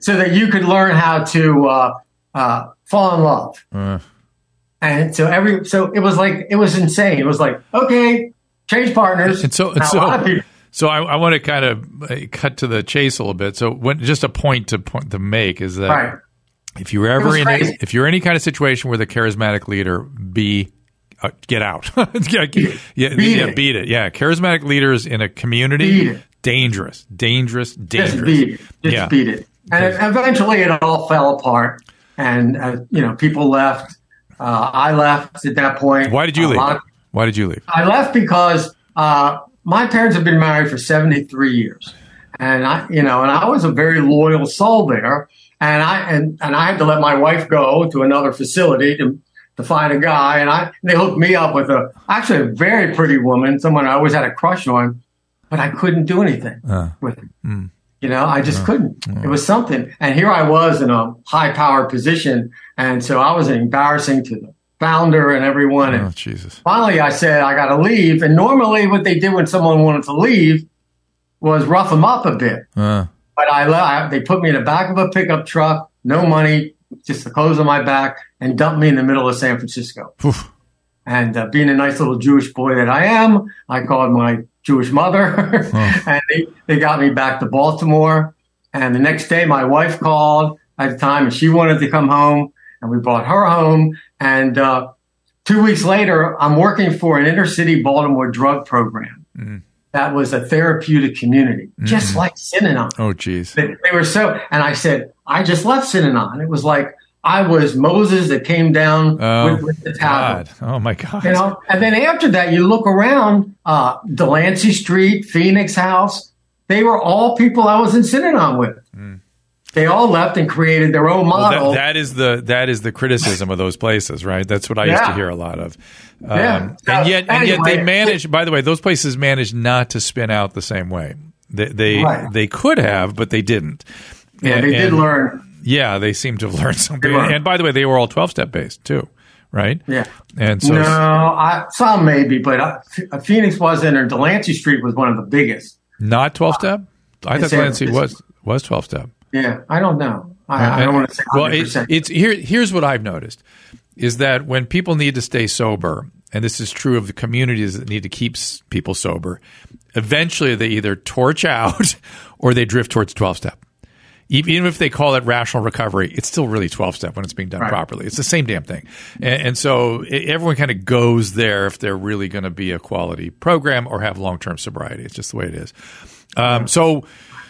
so that you could learn how to, uh, uh, fall in love. Uh, And so every, so it was like, it was insane. It was like, okay, change partners. and so, and Now, a lot of so, people, so I, I want to kind of uh, cut to the chase a little bit. So, when, just a point to point to make is that right. If you're ever in a, if you're any kind of situation where the charismatic leader be uh, get out yeah, *laughs* get- yeah, Beat yeah, it. beat it yeah charismatic leaders in a community dangerous dangerous dangerous Just beat it. Just yeah beat it. And eventually it all fell apart. And, uh, you know, people left. Uh, I left at that point. why did you leave lot why did you leave I left because uh, my parents have been married for 73 years. And I, you know, and I was a very loyal soul there. And I, and, and I had to let my wife go to another facility to, to find a guy. And I, they hooked me up with a, actually a very pretty woman, someone I always had a crush on, but I couldn't do anything Uh, with her. Hmm. You know, I just uh, couldn't. It was something. And here I was in a high power position. And so I was embarrassing to the founder and everyone. oh And Jesus finally I said, I got to leave. And normally what they did when someone wanted to leave was rough them up a bit. Uh. But I left. They put me in the back of a pickup truck, no money, just the clothes on my back, and dumped me in the middle of San Francisco. oof. And uh, being a nice little Jewish boy that I am, I called my Jewish mother, *laughs* and they, they got me back to Baltimore. And the next day, my wife called at the time, and she wanted to come home, and we brought her home. And uh, two weeks later, I'm working for an inner city Baltimore drug program. That was a therapeutic community, just like Synanon. oh jeez They, they were so, and I said, I just left Synanon. It was like I was Moses that came down oh with, with the tablet. God oh my God You know, and then after that, you look around, uh, Delancey Street, Phoenix House. They were all people I was in Synanon with. They all left and created their own Hmm. Well, model. that, that is the that is the criticism of those places, right? That's what I used to hear a lot of. Um, Yeah. And yet, and yet they Anyway. manage. By the way, those places managed not to spin out the same way. They they, Right. they could have, but they didn't. yeah, And- they did and- learn. Yeah, they seem to *laughs* have learned something. And by the way, they were all twelve step based too, right? Yeah. And so no, I, some maybe, but uh, F- Phoenix wasn't, or Delancey Street was one of the biggest. not twelve step. I in thought Delancey was was twelve step. Yeah, I don't know. I, I don't want to say 100%. Well, it's, it's here. Here's what I've noticed: is that when people need to stay sober, and this is true of the communities that need to keep people sober, eventually they either torch out *laughs* or they drift towards twelve step. Even if they call it rational recovery, it's still really 12 step when it's being done Right. properly. It's the same damn thing. And, and so everyone kind of goes there if they're really going to be a quality program or have long term sobriety. It's just the way it is. Um, so,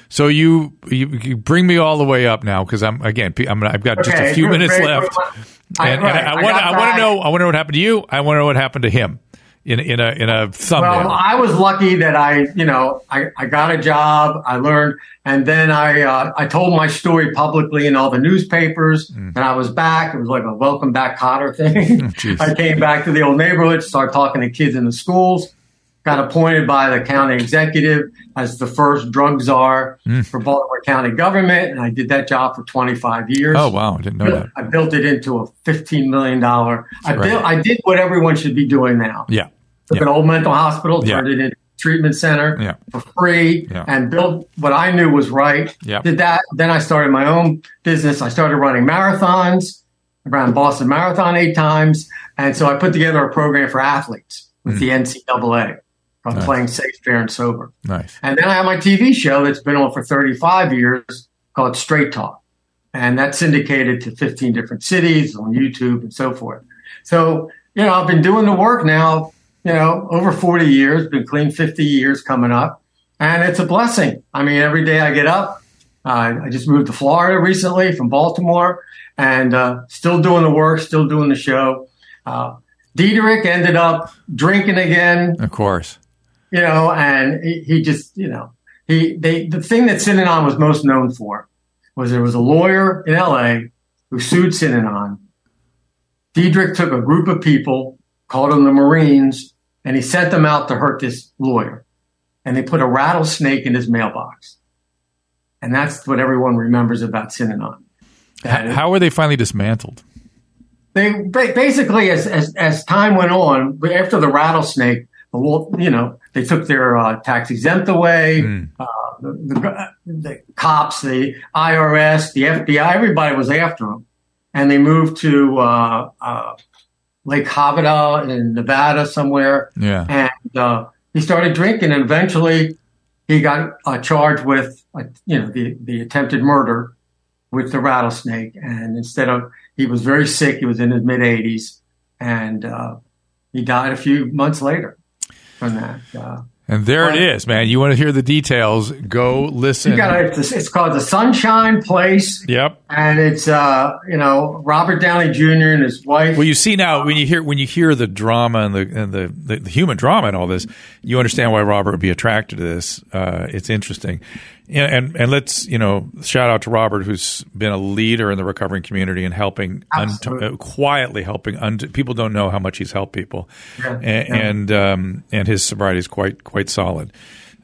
so you, you you bring me all the way up now because I'm again I'm I've got just a few minutes left, I- and, right, and I, I want got I want to know I want to know what happened to you. I want to know what happened to him in in a in a thumbnail. Well, I was lucky that I, you know, I, I got a job, I learned, and then I uh, I told my story publicly in all the newspapers, and I was back. It was like a welcome back Kotter thing. *laughs* jeez. *laughs* I came back to the old neighborhood, started talking to kids in the schools, got appointed by the county executive as the first drug czar Mm. for Baltimore County government, and I did that job for 25 years. Oh wow, I didn't know that. I built it into a 15 million dollar. I Right. built. I did what everyone should be doing now. Yeah, Took an old mental hospital, Yeah. turned it into a treatment center Yeah. for free, Yeah. and built what I knew was right. Yeah. Did that. Then I started my own business. I started running marathons. I ran Boston Marathon eight times, and so I put together a program for athletes with the NCAA Hmm. Nice. Playing Safe, Fair, and Sober. nice. And then I have my TV show that's been on for 35 years called Straight Talk. And that's syndicated to 15 different cities on YouTube and so forth. So, you know, I've been doing the work now, you know, over 40 years, been clean 50 years coming up. And it's a blessing. I mean, every day I get up, uh, I just moved to Florida recently from Baltimore and uh, still doing the work, still doing the show. Uh, Dederich ended up drinking again Of course. You know, and he, he just, you know, he, they, the thing that Synanon was most known for was there was a lawyer in LA who sued Synanon. Dederich took a group of people, called them the Marines, and he sent them out to hurt this lawyer. And they put a rattlesnake in his mailbox. And that's what everyone remembers about Synanon. H- how were they finally dismantled? they basically as, as as time went on after the rattlesnake you know they took their uh, tax exempt away. Uh, the, the, the cops the irs the fbi everybody was after them. And they moved to uh, uh, lake havasu in nevada somewhere. Yeah. and uh, he started drinking and eventually he got uh, charged with uh, you know the, the attempted murder with the rattlesnake. And instead of he was very sick. He was in his mid 80s and uh, he died a few months later from that uh, And there it is, man. You want to hear the details? Go listen. you got it's, it's called the sunshine place Yep. and it's uh, you know robert downey jr and his wife Well, you see now when you hear when you hear the drama and the and the, the, the human drama and all this, you understand why Robert would be attracted to this. Uh, it's interesting, and, and and let's you know shout out to Robert who's been a leader in the recovering community and helping un- uh, quietly helping. Un- people don't know how much he's helped people, Yeah, and yeah. and, um, and his sobriety is quite quite solid.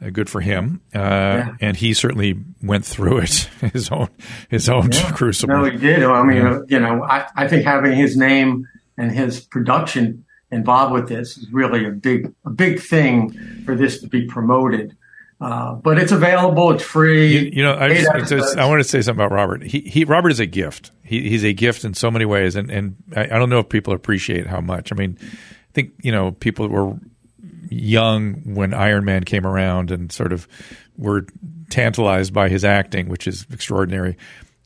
Uh, good for him, uh, and he certainly went through it *laughs* his own his own crucible. No, he did. I mean, Yeah. you know, I, I think having his name and his production involved with this is really a big, a big thing for this to be promoted. Uh, but it's available. It's free. You, you know, I, Eight just, episodes. just- I want to say something about Robert. He, he Robert is a gift. He, he's a gift in so many ways, and and I, I don't know if people appreciate how much. I mean, I think you know people were young when Iron Man came around and sort of were tantalized by his acting, which is extraordinary.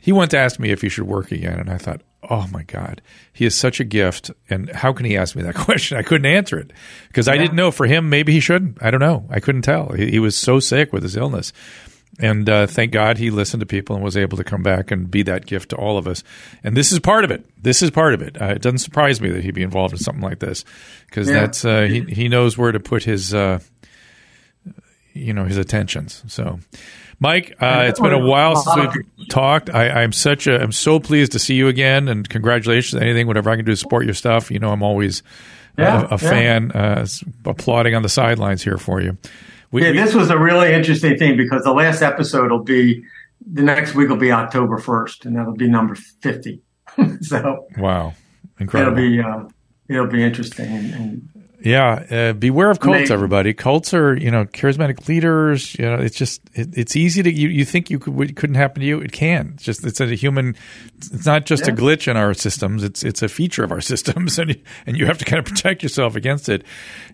He once asked me if he should work again, and I thought, oh my God, he is such a gift. And how can he ask me that *laughs* question? I couldn't answer it because I didn't know. For him, maybe he shouldn't. I don't know. I couldn't tell. He, he was so sick with his illness. And uh, thank God he listened to people and was able to come back and be that gift to all of us. And this is part of it. This is part of it. Uh, it doesn't surprise me that he'd be involved in something like this because Yeah. that's uh, he he knows where to put his uh, you know his attentions. So, Mike, uh, it's been a while since we've talked. I, I'm such a I'm so pleased to see you again, and congratulations. Anything, whatever I can do to support your stuff, you know, I'm always Yeah, a, a yeah. fan, uh, applauding on the sidelines here for you. We, yeah, we- this was a really interesting thing because the last episode will be the next week will be October first, and that'll be number fifty. *laughs* so wow, incredible. it'll be uh, it'll be interesting. And, and Yeah, uh, beware of cults, Amazing. everybody. Cults are, you know, charismatic leaders. You know, it's just it, it's easy to you. You think you could it couldn't happen to you? It can. It's just it's a human. It's not just a glitch in our systems. It's it's a feature of our *laughs* systems, and you, and you have to kind of protect yourself against it.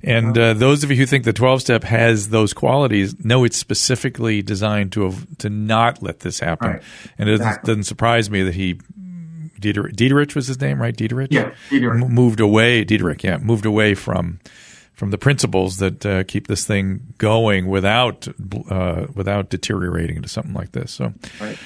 And uh, those of you who think the twelve step has those qualities, know it's specifically designed to av- to not let this happen. Right. And it doesn't, Exactly. doesn't surprise me that he. Dieter, Dederich was his name, right? Dederich. Yeah, Dederich. M- moved away. Dederich, yeah, moved away from from the principles that uh, keep this thing going without uh, without deteriorating into something like this. So, Right.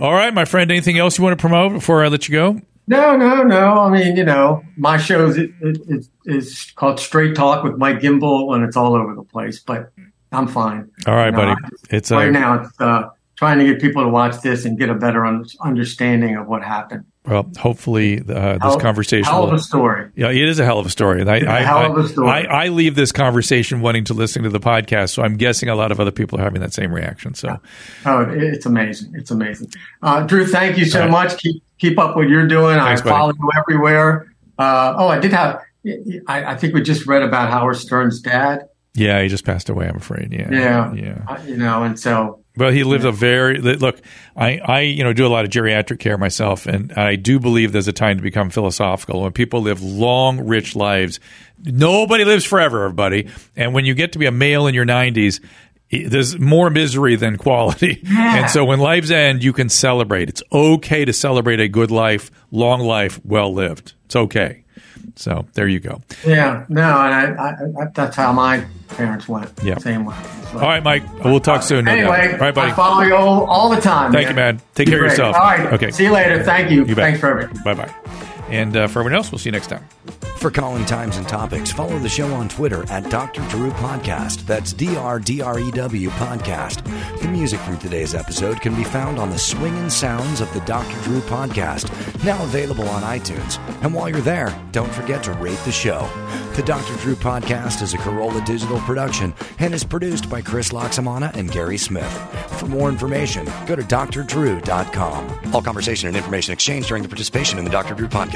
all right, my friend, anything else you want to promote before I let you go? No, no, no. I mean, you know, my show is, is, is called Straight Talk with Mike Gimbel, and it's all over the place. But I'm fine. All right, You know, buddy. It's right uh, now. It's uh, trying to get people to watch this and get a better un- understanding of what happened. Well, hopefully uh, this Hell- conversation. hell of will- a story. Yeah, it is a hell of a story. And I, It's a I, hell I, of a story. I, I leave this conversation wanting to listen to the podcast, so I'm guessing a lot of other people are having that same reaction. So, Oh, it's amazing! It's amazing. Uh, Drew, thank you so right. much. Keep keep up what you're doing. Thanks, I buddy. follow you everywhere. Uh, oh, I did have. I, I think we just read about Howard Stern's dad. yeah, he just passed away. I'm afraid. Yeah, Yeah, yeah. You know, and so Well, he lived a very look. I, I, you know, do a lot of geriatric care myself, and I do believe there's a time to become philosophical. When people live long, rich lives, nobody lives forever, everybody. And when you get to be a male in your 90s, there's more misery than quality. *laughs* Yeah. And so when lives end, you can celebrate. It's okay to celebrate a good life, long life, well lived. It's okay. So there you go. yeah, no, and I, I, I that's how my parents went. Yeah. same way. So- All right, Mike. We'll talk soon. no doubt. Anyway, all right, buddy. I follow you all, all the time. Thank you, man. Take care of yourself. All right. Okay. See you later. Thank you. You. Thanks for everything. Bye bye. And uh, for everyone else, we'll see you next time. For calling times and topics, follow the show on Twitter at Dr. Drew Podcast. That's D R D R E W Podcast. The music from today's episode can be found on the swinging sounds of the Dr. Drew Podcast, now available on iTunes. And while you're there, don't forget to rate the show. The Dr. Drew Podcast is a Carolla Digital production and is produced by Chris Loxamana and Gary Smith. For more information, go to drdrew.com. All conversation and information exchanged during the participation in the Dr. Drew podcast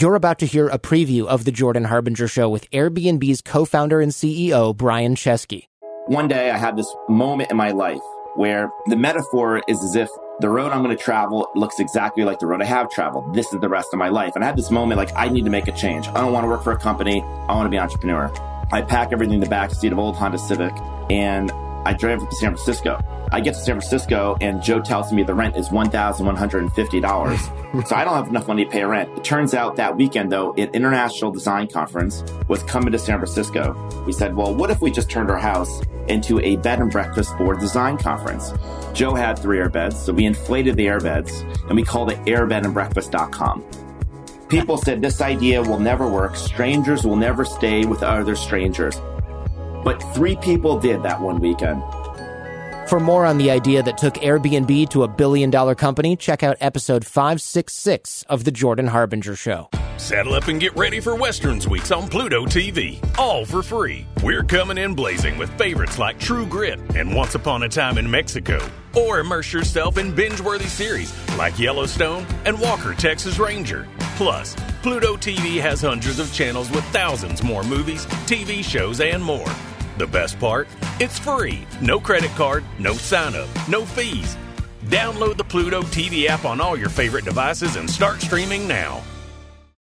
You're about to hear a preview of The Jordan Harbinger Show with Airbnb's co founder and CEO, Brian Chesky. One day I had this moment in my life where the metaphor is as if the road I'm going to travel looks exactly like the road I have traveled. This is the rest of my life. And I had this moment like, I need to make a change. I don't want to work for a company. I want to be an entrepreneur. I pack everything in the back seat of old Honda Civic and I drove to San Francisco. I get to San Francisco and Joe tells me the rent is $1,150. *laughs* so I don't have enough money to pay rent. It turns out that weekend though, an international design conference was coming to San Francisco. We said, well, what if we just turned our house into a bed and breakfast for design conference? Joe had three air beds, so we inflated the air beds and we called it airbedandbreakfast.com. People said this idea will never work. Strangers will never stay with other strangers. But three people did that one weekend. For more on the idea that took Airbnb to a billion dollar company, check out episode 566 of The Jordan Harbinger Show. Saddle up and get ready for Westerns Weeks on Pluto TV, all for free. We're coming in blazing with favorites like True Grit and Once Upon a Time in Mexico. Or immerse yourself in binge worthy series like Yellowstone and Walker, Texas Ranger. Plus, Pluto TV has hundreds of channels with thousands more movies, TV shows, and more. The best part? It's free. No credit card, no sign up, no fees. Download the Pluto TV app on all your favorite devices and start streaming now.